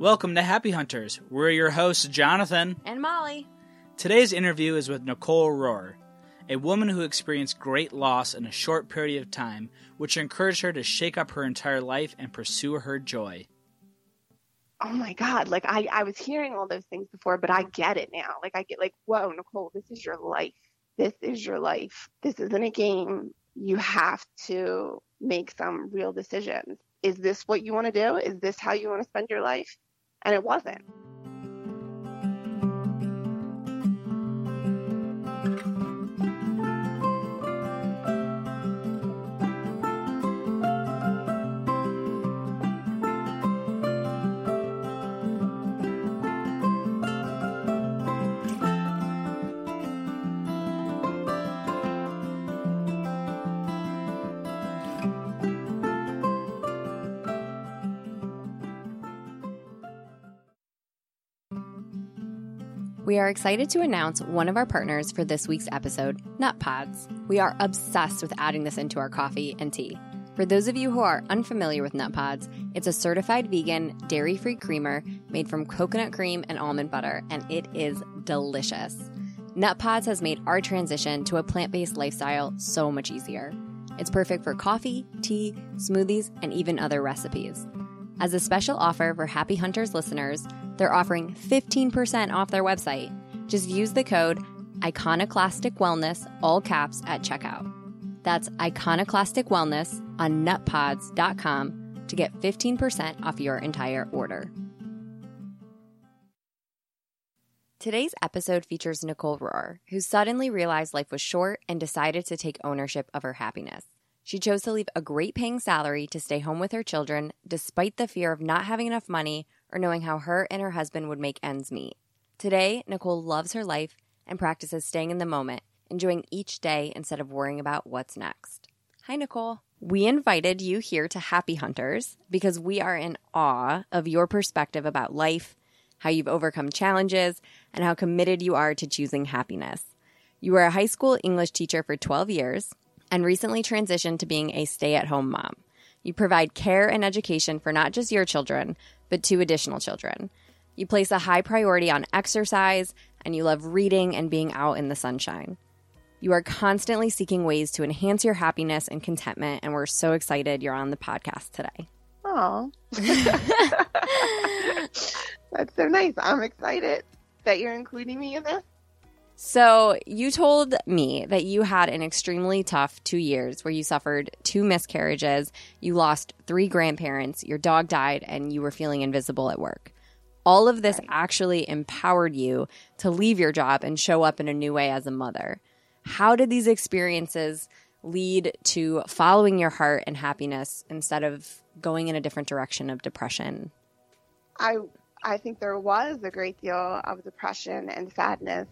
Welcome to Happy Hunters. We're your hosts, Jonathan. And Molly. Today's interview is with Nicole Rohr, a woman who experienced great loss in a short period of time, which encouraged her to shake up her entire life and pursue her joy. Oh my God. Like I, I was hearing all those things before, but I get it now. Like I get like, whoa, Nicole, this is your life. This is your life. This isn't a game. You have to make some real decisions. Is this what you want to do? Is this how you want to spend your life? And it wasn't. We are excited to announce one of our partners for this week's episode, Nut Pods. We are obsessed with adding this into our coffee and tea. For those of you who are unfamiliar with Nut Pods, it's a certified vegan, dairy free creamer made from coconut cream and almond butter, and it is delicious. Nut Pods has made our transition to a plant based lifestyle so much easier. It's perfect for coffee, tea, smoothies, and even other recipes. As a special offer for Happy Hunters listeners, they're offering 15% off their website. Just use the code Iconoclastic Wellness, all caps, at checkout. That's Iconoclastic Wellness on nutpods.com to get 15% off your entire order. Today's episode features Nicole Rohr, who suddenly realized life was short and decided to take ownership of her happiness. She chose to leave a great paying salary to stay home with her children, despite the fear of not having enough money or knowing how her and her husband would make ends meet. Today, Nicole loves her life and practices staying in the moment, enjoying each day instead of worrying about what's next. Hi, Nicole. We invited you here to Happy Hunters because we are in awe of your perspective about life, how you've overcome challenges, and how committed you are to choosing happiness. You were a high school English teacher for 12 years and recently transitioned to being a stay at home mom. You provide care and education for not just your children, but two additional children. You place a high priority on exercise, and you love reading and being out in the sunshine. You are constantly seeking ways to enhance your happiness and contentment, and we're so excited you're on the podcast today. Oh, that's so nice. I'm excited that you're including me in this. So, you told me that you had an extremely tough two years where you suffered two miscarriages, you lost three grandparents, your dog died, and you were feeling invisible at work. All of this actually empowered you to leave your job and show up in a new way as a mother. How did these experiences lead to following your heart and happiness instead of going in a different direction of depression? I I think there was a great deal of depression and sadness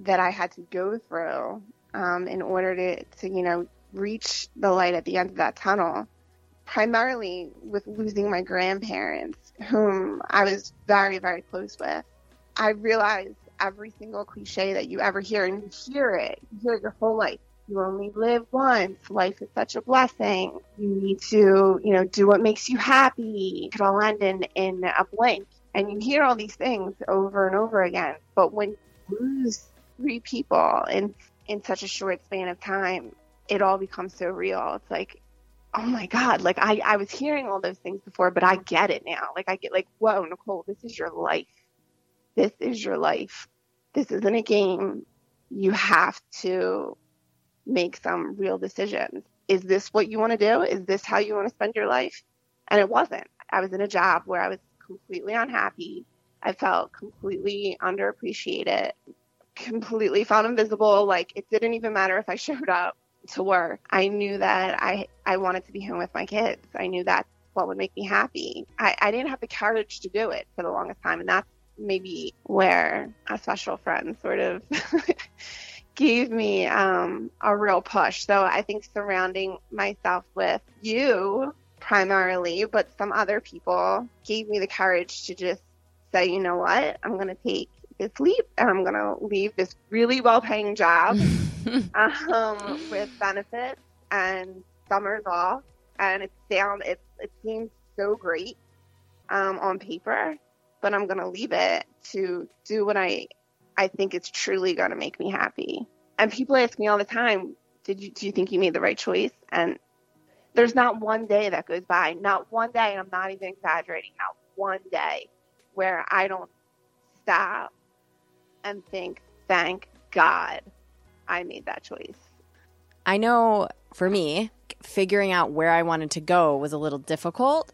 that I had to go through um, in order to, to, you know, reach the light at the end of that tunnel. Primarily with losing my grandparents, whom I was very, very close with. I realized every single cliche that you ever hear, and you hear it, you hear it your whole life. You only live once. Life is such a blessing. You need to, you know, do what makes you happy. It all end in, in a blink. And you hear all these things over and over again. But when you lose three people in in such a short span of time, it all becomes so real. It's like, oh my God, like I, I was hearing all those things before, but I get it now. Like I get like, whoa, Nicole, this is your life. This is your life. This isn't a game. You have to make some real decisions. Is this what you want to do? Is this how you want to spend your life? And it wasn't. I was in a job where I was completely unhappy. I felt completely underappreciated completely felt invisible. Like it didn't even matter if I showed up to work. I knew that I I wanted to be home with my kids. I knew that's what would make me happy. I, I didn't have the courage to do it for the longest time, and that's maybe where a special friend sort of gave me um, a real push. So I think surrounding myself with you primarily, but some other people gave me the courage to just say, you know what, I'm going to take this leap and I'm going to leave this really well paying job um, with benefits and summers off. And it sound it, it seems so great um, on paper. but I'm going to leave it to do what I I think is truly going to make me happy. And people ask me all the time, "Did you do you think you made the right choice?" And there's not one day that goes by, not one day, and I'm not even exaggerating, not one day where I don't stop and think, "Thank God I made that choice." I know for me, figuring out where I wanted to go was a little difficult.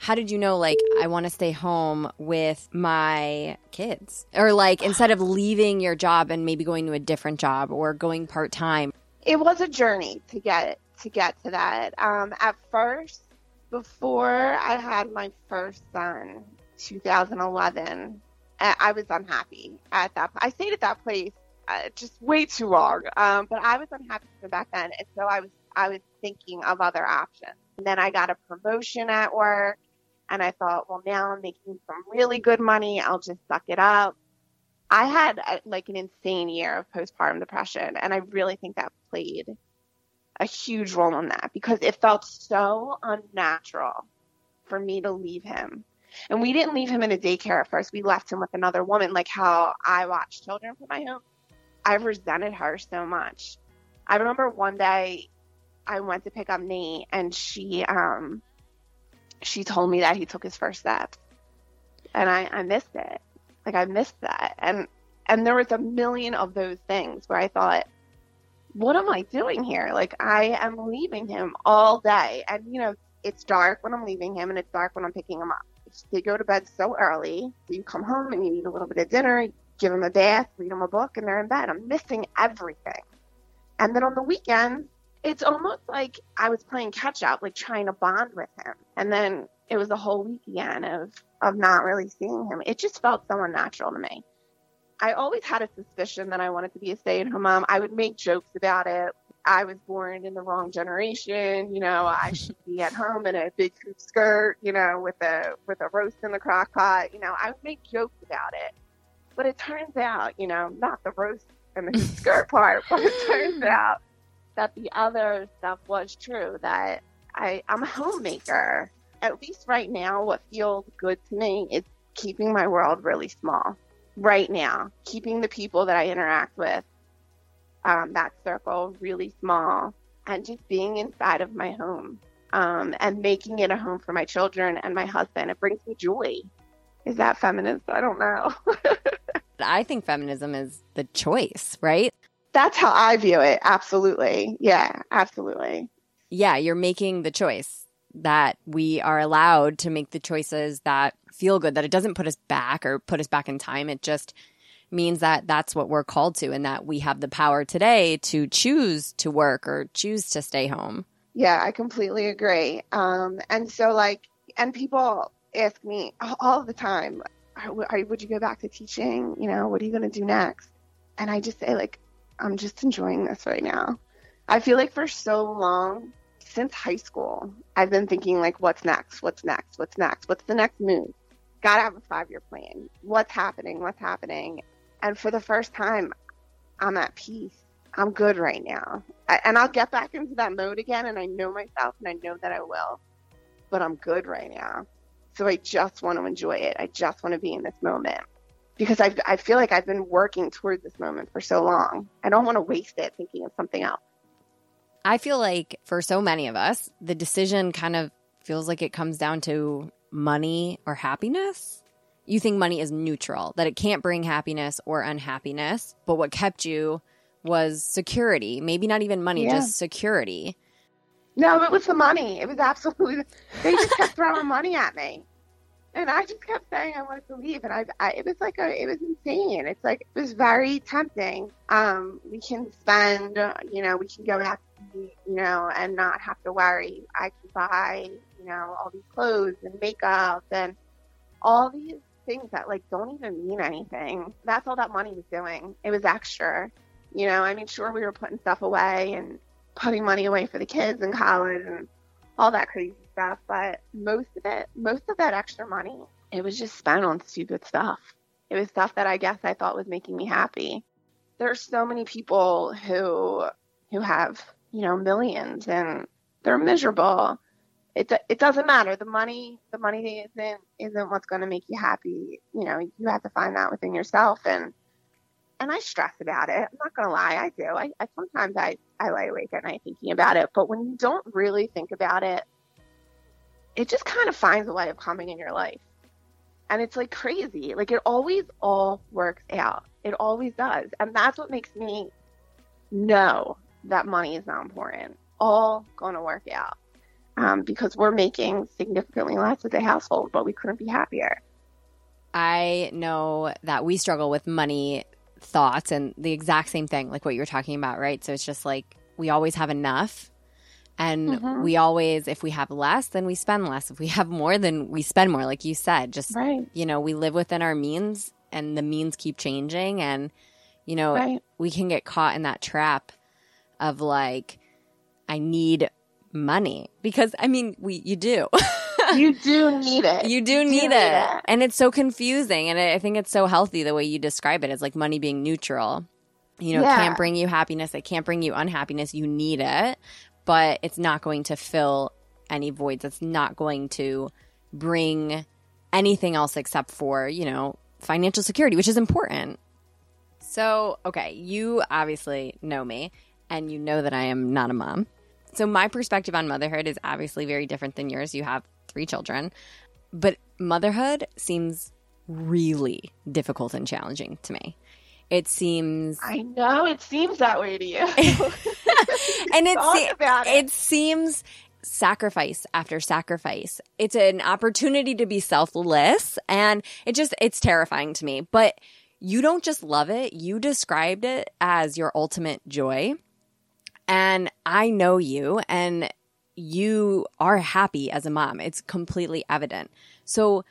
How did you know, like, I want to stay home with my kids? Or, like, instead of leaving your job and maybe going to a different job or going part time? It was a journey to get to get to that. Um, at first, before I had my first son, 2011, I was unhappy at that. I stayed at that place uh, just way too long. Um, but I was unhappy back then, and so I was I was thinking of other options. And then I got a promotion at work, and I thought, well, now I'm making some really good money. I'll just suck it up. I had a, uh, like an insane year of postpartum depression, and I really think that played a huge role in that because it felt so unnatural for me to leave him. And we didn't leave him in a daycare at first. We left him with another woman, like how I watch children from my home. I resented her so much. I remember one day I went to pick up Nate and she um she told me that he took his first steps. And I, I missed it. Like I missed that. And and there was a million of those things where I thought, what am I doing here? Like I am leaving him all day. And you know, it's dark when I'm leaving him and it's dark when I'm picking him up. They go to bed so early. You come home and you eat a little bit of dinner, give them a bath, read them a book, and they're in bed. I'm missing everything. And then on the weekends, it's almost like I was playing catch up, like trying to bond with him. And then it was a whole week again of, of not really seeing him. It just felt so unnatural to me. I always had a suspicion that I wanted to be a stay at home mom. I would make jokes about it. I was born in the wrong generation. You know, I should be at home in a big hoop skirt, you know, with a with a roast in the crock pot. You know, I would make jokes about it. But it turns out, you know, not the roast and the skirt part, but it turns out that the other stuff was true. That I, I'm a homemaker. At least right now, what feels good to me is keeping my world really small. Right now, keeping the people that I interact with, um, that circle really small, and just being inside of my home um, and making it a home for my children and my husband. It brings me joy. Is that feminist? I don't know. I think feminism is the choice, right? That's how I view it. Absolutely. Yeah, absolutely. Yeah, you're making the choice that we are allowed to make the choices that feel good, that it doesn't put us back or put us back in time. It just means that that's what we're called to and that we have the power today to choose to work or choose to stay home. Yeah, I completely agree. Um, and so, like, and people ask me all the time, would you go back to teaching? You know, what are you going to do next? And I just say, like, I'm just enjoying this right now. I feel like for so long, since high school, I've been thinking, like, what's next? What's next? What's next? What's the next move? Gotta have a five year plan. What's happening? What's happening? And for the first time, I'm at peace. I'm good right now. I, and I'll get back into that mode again. And I know myself and I know that I will. But I'm good right now. So I just want to enjoy it. I just want to be in this moment because I, I feel like I've been working toward this moment for so long. I don't want to waste it thinking of something else. I feel like for so many of us, the decision kind of feels like it comes down to money or happiness. You think money is neutral, that it can't bring happiness or unhappiness, but what kept you was security. Maybe not even money, yeah. just security. No, it was the money. It was absolutely. They just kept throwing money at me, and I just kept saying I wanted to leave, and I, I, it was like a, it was insane. It's like it was very tempting. Um, we can spend, you know, we can go out, you know, and not have to worry. I can buy, you know, all these clothes and makeup and all these things that like don't even mean anything. That's all that money was doing. It was extra. You know, I mean, sure, we were putting stuff away and putting money away for the kids in college and all that crazy stuff. But most of it, most of that extra money, it was just spent on stupid stuff. It was stuff that I guess I thought was making me happy. There's so many people who who have, you know, millions and they're miserable it it doesn't matter. The money the money isn't isn't what's going to make you happy. You know, you have to find that within yourself and and I stress about it. I'm not gonna lie, I do. I, I sometimes I, I lay awake at night thinking about it, but when you don't really think about it, it just kind of finds a way of coming in your life. And it's like crazy. Like it always all works out. It always does. And that's what makes me know that money is not important. All gonna work out. Um, because we're making significantly less as a household, but we couldn't be happier. I know that we struggle with money thoughts and the exact same thing, like what you were talking about, right? So it's just like we always have enough. And mm-hmm. we always, if we have less, then we spend less. If we have more, then we spend more. Like you said, just, right. you know, we live within our means and the means keep changing. And, you know, right. we can get caught in that trap of like, I need money because I mean, we, you do. you do need it. You do, need, do need, it. it. And it's so confusing. And I think it's so healthy the way you describe it. It's like money being neutral. You know, yeah. it can't bring you happiness. It can't bring you unhappiness. You need it, but it's not going to fill any voids. It's not going to bring anything else except for, you know, financial security, which is important. So, okay, you obviously know me and you know that I am not a mom. So, my perspective on motherhood is obviously very different than yours. You have three children. But motherhood seems really difficult and challenging to me. It seems. I know it seems that way to you. and it, se- it. it seems sacrifice after sacrifice. It's an opportunity to be selfless, and it just it's terrifying to me. But you don't just love it; you described it as your ultimate joy. And I know you, and you are happy as a mom. It's completely evident. So,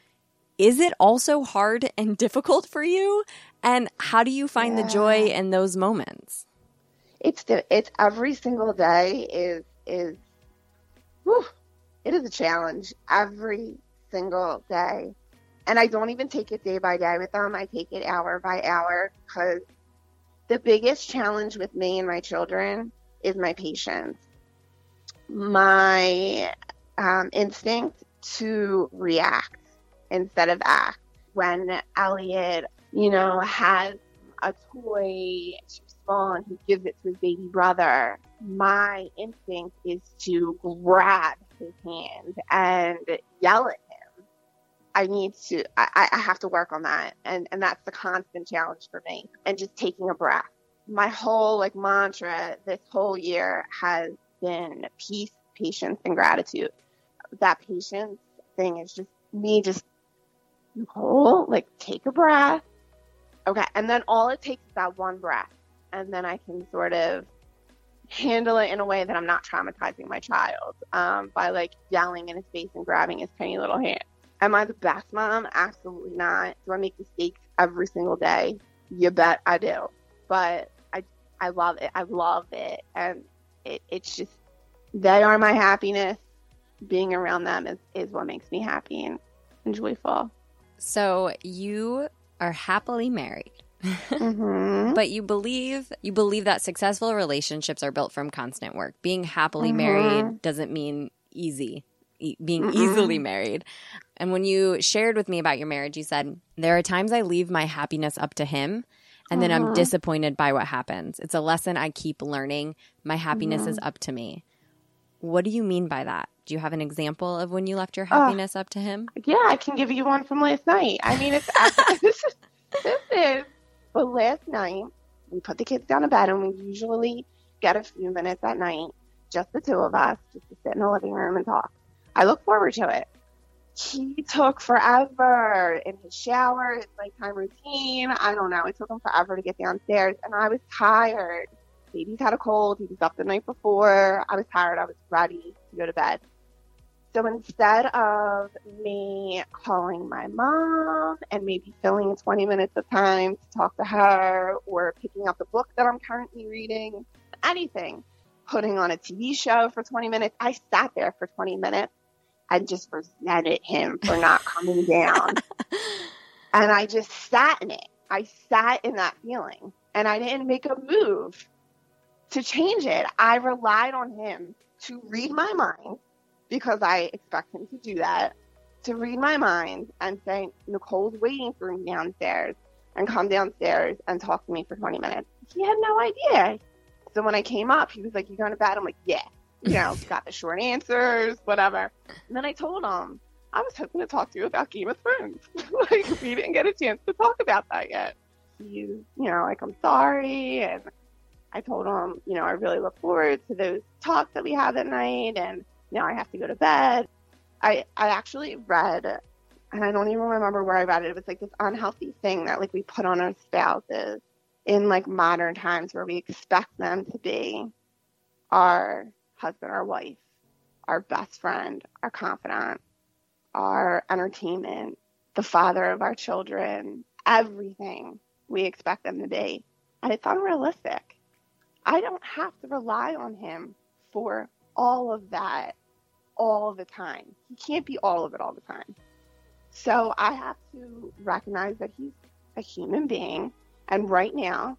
is it also hard and difficult for you? And how do you find yeah. the joy in those moments? It's it's every single day is is whew, it is a challenge every single day. And I don't even take it day by day with them. I take it hour by hour because the biggest challenge with me and my children is my patience my um, instinct to react instead of act. When Elliot, you know, has a toy small and he gives it to his baby brother, my instinct is to grab his hand and yell at him. I need to, I, I have to work on that. And, and that's the constant challenge for me. And just taking a breath. My whole like mantra this whole year has been peace, patience, and gratitude. That patience thing is just me just hold, like take a breath. Okay. And then all it takes is that one breath. And then I can sort of handle it in a way that I'm not traumatizing my child um, by like yelling in his face and grabbing his tiny little hand. Am I the best mom? Absolutely not. Do I make mistakes every single day? You bet I do. But I, love it. I love it. And it, it's just they are my happiness. Being around them is, is what makes me happy and, and joyful. So you are happily married. mm-hmm. But you believe you believe that successful relationships are built from constant work. Being happily mm-hmm. married doesn't mean easy. E- being mm easily married. And when you shared with me about your marriage, you said, There are times I leave my happiness up to him and then I'm mm-hmm. disappointed by what happens. It's a lesson I keep learning. My happiness is up to me. What do you mean by that? Do you have an example of when you left your happiness uh, up to him? Yeah, I can give you one from last night. I mean, it's this is this is. But last night we put the kids down to bed, and we usually get a few minutes at night, just the two of us, just to sit in the living room and talk. I look forward to it. He took forever in his shower, his nighttime routine. I don't know. It took him forever to get downstairs, and I was tired baby's had a cold. He was up the night before. I was tired. I was ready to go to bed. So instead of me calling my mom and maybe filling 20 minutes of time to talk to her or picking up the book that I'm currently reading, anything, putting on a TV show for 20 minutes, I sat there for 20 minutes and just resented him for not coming down. and I just sat in it. I sat in that feeling and I didn't make a move to change it. I relied on him to read my mind because I expect him to do that, to read my mind and say, Nicole's waiting for me downstairs and come downstairs and talk to me for 20 minutes. He had no idea. So when I came up, he was like, You going to bed? I'm like, Yeah. You know, got the short answers, whatever. And then I told him, I was hoping to talk to you about Game of Thrones. like, we didn't get a chance to talk about that yet. He's, you know, like, I'm sorry. And I told him, you know, I really look forward to those talks that we have at night. And now I have to go to bed. I, I actually read, and I don't even remember where I read it. It was like this unhealthy thing that like we put on our spouses in like modern times where we expect them to be our husband or wife, our best friend, our confidant, our entertainment, the father of our children, everything we expect them to be. And it's unrealistic. I don't have to rely on him for all of that all the time. He can't be all of it all the time. So I have to recognize that he's a human being. And right now,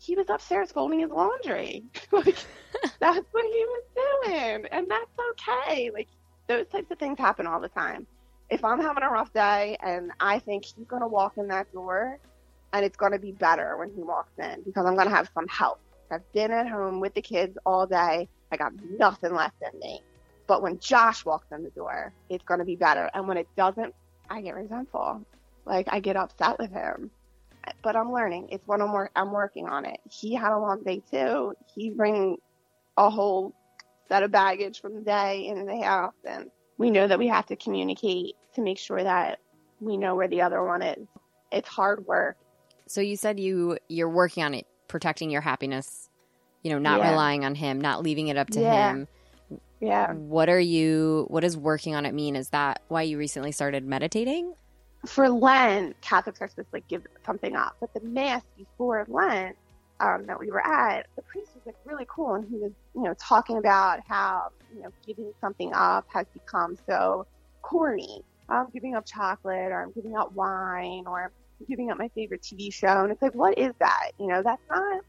he was upstairs folding his laundry. like, that's what he was doing. And that's okay. Like, those types of things happen all the time. If I'm having a rough day and I think he's going to walk in that door and it's going to be better when he walks in because I'm going to have some help. I've been at home with the kids all day. I got nothing left in me. But when Josh walks in the door, it's going to be better. And when it doesn't, I get resentful. Like I get upset with him. But I'm learning. It's what I'm work. I'm working on it. He had a long day too. He bring a whole set of baggage from the day into the house, and we know that we have to communicate to make sure that we know where the other one is. It's hard work. So you said you you're working on it, protecting your happiness. You know, not Yeah. relying on him, not leaving it up to Yeah. him. Yeah. What are you? What does working on it mean? Is that why you recently started meditating? For Lent, Catholics are supposed to like give something up. But the mass before Lent um, that we were at, the priest was like really cool, and he was you know talking about how you know giving something up has become so corny. I'm giving up chocolate, or I'm giving up wine, or I'm giving up my favorite TV show, and it's like, what is that? You know, that's not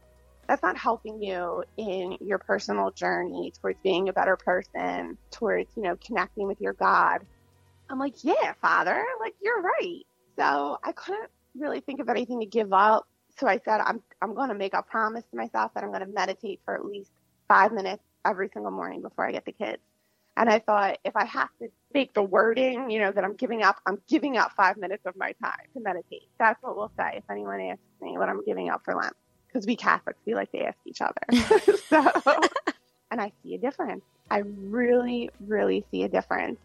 that's not helping you in your personal journey towards being a better person, towards you know connecting with your God. I'm like, yeah, father, like you're right. So I couldn't really think of anything to give up. So I said, I'm, I'm going to make a promise to myself that I'm going to meditate for at least five minutes every single morning before I get the kids. And I thought if I have to make the wording, you know, that I'm giving up, I'm giving up five minutes of my time to meditate. That's what we'll say if anyone asks me what I'm giving up for Lent. Because we Catholics, we like to ask each other. so, and I see a difference. I really, really see a difference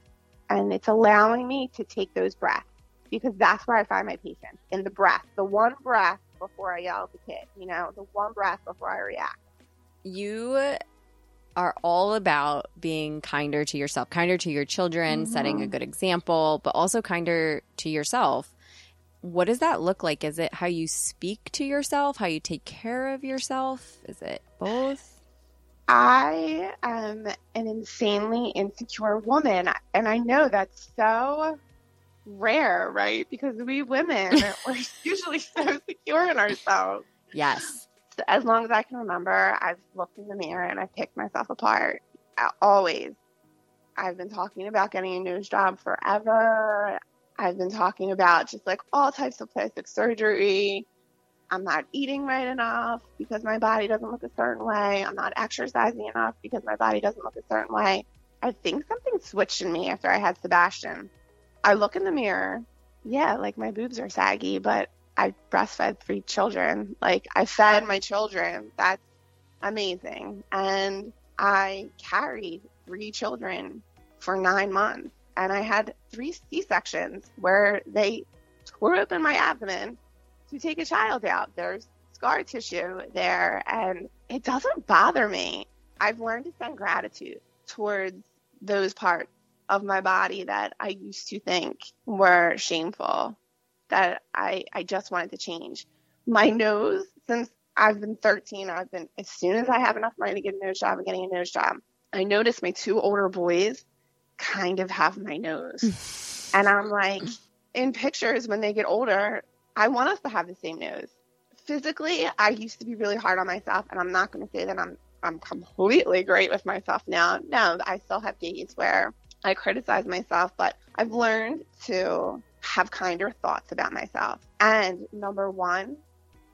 and it's allowing me to take those breaths because that's where I find my patience in the breath, the one breath before I yell at the kid, you know, the one breath before I react. You are all about being kinder to yourself, kinder to your children, mm-hmm. setting a good example, but also kinder to yourself. What does that look like? Is it how you speak to yourself, how you take care of yourself? Is it both? I am an insanely insecure woman, and I know that's so rare, right? Because we women, we're usually so secure in ourselves. Yes. as long as I can remember, I've looked in the mirror and I've picked myself apart. Always. I've been talking about getting a nose job forever. I've been talking about just like all types of plastic surgery. I'm not eating right enough because my body doesn't look a certain way. I'm not exercising enough because my body doesn't look a certain way. I think something switched in me after I had Sebastian. I look in the mirror. Yeah, like my boobs are saggy, but I breastfed three children. Like I fed my children. That's amazing. And I carried three children for nine months. And I had three C sections where they tore open my abdomen to take a child out. There's scar tissue there and it doesn't bother me. I've learned to send gratitude towards those parts of my body that I used to think were shameful that I, I just wanted to change. My nose, since I've been 13, I've been, as soon as I have enough money to get a nose job, I'm getting a nose job. I noticed my two older boys kind of have my nose. and I'm like, in pictures, when they get older, I want us to have the same nose. Physically, I used to be really hard on myself, and I'm not going to say that I'm I'm completely great with myself now. No, I still have days where I criticize myself, but I've learned to have kinder thoughts about myself. And number one,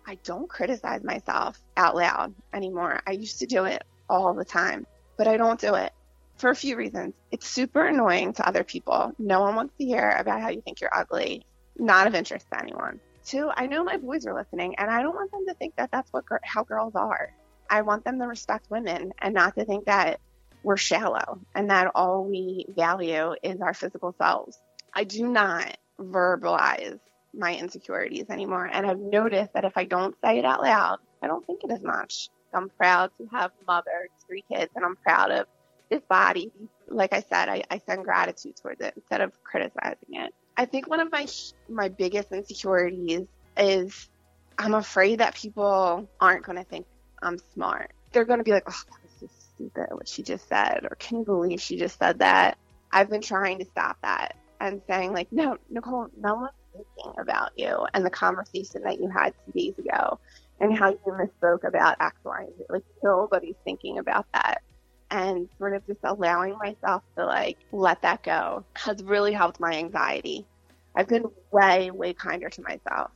I don't criticize myself out loud anymore. I used to do it all the time, but I don't do it for a few reasons. It's super annoying to other people. No one wants to hear about how you think you're ugly. Not of interest to anyone. Two, I know my boys are listening, and I don't want them to think that that's what how girls are. I want them to respect women and not to think that we're shallow and that all we value is our physical selves. I do not verbalize my insecurities anymore. And I've noticed that if I don't say it out loud, I don't think it as much. I'm proud to have mothered three kids and I'm proud of this body. Like I said, I, I send gratitude towards it instead of criticizing it. I think one of my my biggest insecurities is I'm afraid that people aren't going to think I'm smart. They're going to be like, oh, that was so stupid what she just said, or can you believe she just said that? I've been trying to stop that and saying like, no, Nicole, no one's thinking about you and the conversation that you had two days ago and how you misspoke about X, Y, and Z. Like nobody's thinking about that. And sort of just allowing myself to like let that go has really helped my anxiety. I've been way, way kinder to myself,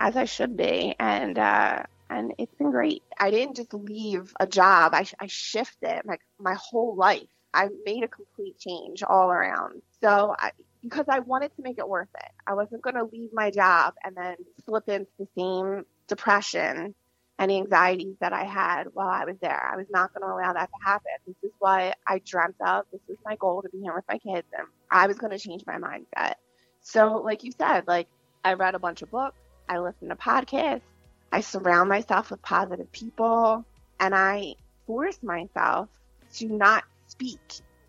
as I should be, and uh, and it's been great. I didn't just leave a job; I, I shifted my my whole life. I made a complete change all around. So I, because I wanted to make it worth it. I wasn't going to leave my job and then slip into the same depression and anxieties that I had while I was there. I was not going to allow that to happen. This is what I dreamt of. This was my goal to be here with my kids, and I was going to change my mindset. So, like you said, like I read a bunch of books, I listened to podcasts, I surround myself with positive people, and I force myself to not speak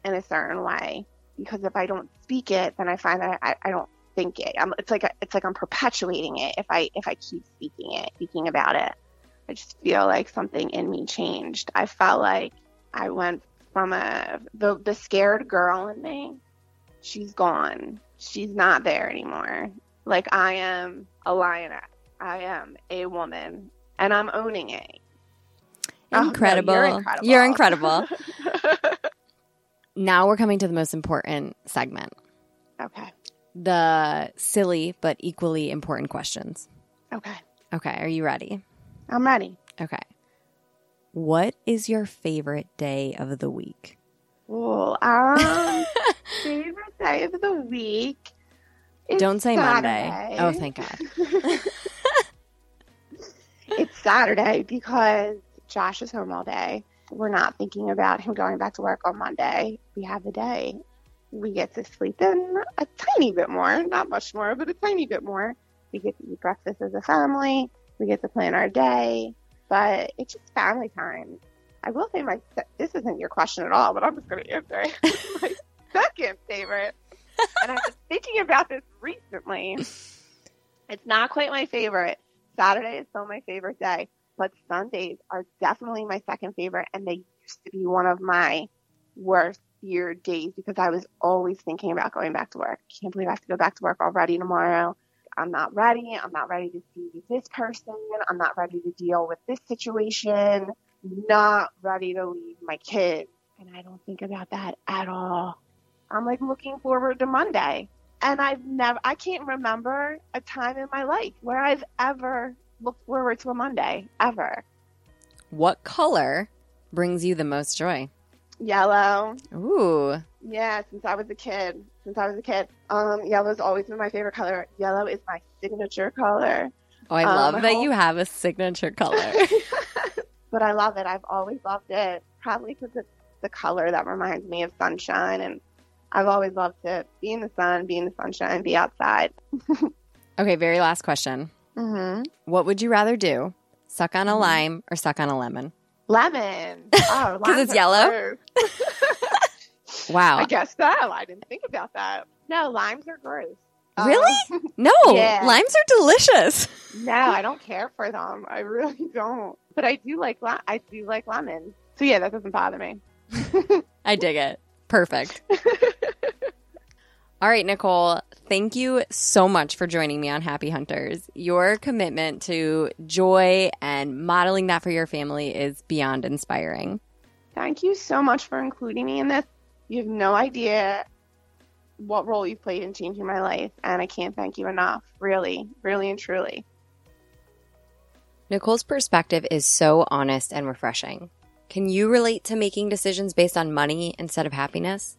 in a certain way because if I don't speak it, then I find that I, I don't think it. I'm, it's like a, it's like I'm perpetuating it if I if I keep speaking it, speaking about it. I just feel like something in me changed. I felt like I went from a the the scared girl in me. She's gone. She's not there anymore. Like I am a lioness. I am a woman, and I'm owning it. Incredible. Oh, no, you're incredible. You're incredible. now we're coming to the most important segment okay. the silly but equally important questions. Okay. Okay, are you ready? I'm ready. Okay. What is your favorite day of the week? Well, um, favorite day of the week. Don't say Saturday. Monday. Oh, thank God. it's Saturday because Josh is home all day. We're not thinking about him going back to work on Monday. We have the day. We get to sleep in a tiny bit more, not much more, but a tiny bit more. We get to eat breakfast as a family. We get to plan our day, but it's just family time. I will say my this isn't your question at all, but I'm just going to answer it. my second favorite, and I've been thinking about this recently. It's not quite my favorite. Saturday is still my favorite day, but Sundays are definitely my second favorite, and they used to be one of my worst fear days because I was always thinking about going back to work. Can't believe I have to go back to work already tomorrow. I'm not ready. I'm not ready to see this person. I'm not ready to deal with this situation. Not ready to leave my kids. And I don't think about that at all. I'm like looking forward to Monday. And I've never, I can't remember a time in my life where I've ever looked forward to a Monday, ever. What color brings you the most joy? Yellow. Ooh. Yeah, since I was a kid. Since I was a kid. Um, yellow's always been my favorite color. Yellow is my signature color. Oh, I Um, love that whole- you have a signature color. but I love it. I've always loved it. Probably because it's the color that reminds me of sunshine. And I've always loved to be in the sun, be in the sunshine, be outside. okay, very last question. Mm-hmm. What would you rather do? Suck on a Mhm. lime or suck on a lemon? Lemon. Oh, because it's yellow? Wow. I guess so. I didn't think about that. No, limes are gross. Really? Um, No, Yeah. limes are delicious. no, I don't care for them. I really don't. But I do like li- I do like lemons. So yeah, that doesn't bother me. I dig it. Perfect. All right, Nicole, thank you so much for joining me on Happy Hunters. Your commitment to joy and modeling that for your family is beyond inspiring. Thank you so much for including me in this. You have no idea what role you've played in changing my life, and I can't thank you enough. Really, really, and truly. Nicole's perspective is so honest and refreshing. Can you relate to making decisions based on money instead of happiness?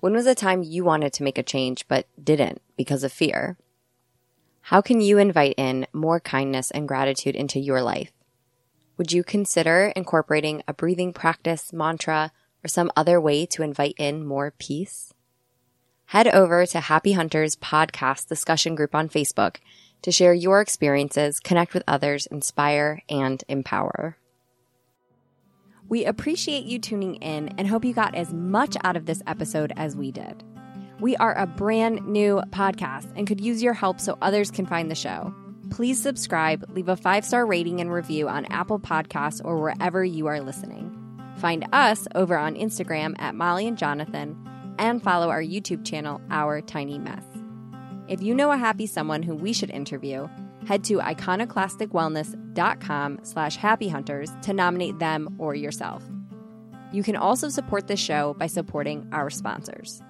When was a time you wanted to make a change but didn't because of fear? How can you invite in more kindness and gratitude into your life? Would you consider incorporating a breathing practice, mantra, or some other way to invite in more peace? Head over to Happy Hunters podcast discussion group on Facebook to share your experiences, connect with others, inspire, and empower. We appreciate you tuning in and hope you got as much out of this episode as we did. We are a brand new podcast and could use your help so others can find the show. Please subscribe, leave a five star rating and review on Apple Podcasts or wherever you are listening. Find us over on Instagram at Molly and Jonathan and follow our YouTube channel, Our Tiny Mess. If you know a happy someone who we should interview, head to iconoclasticwellness.com slash happyhunters to nominate them or yourself. You can also support this show by supporting our sponsors.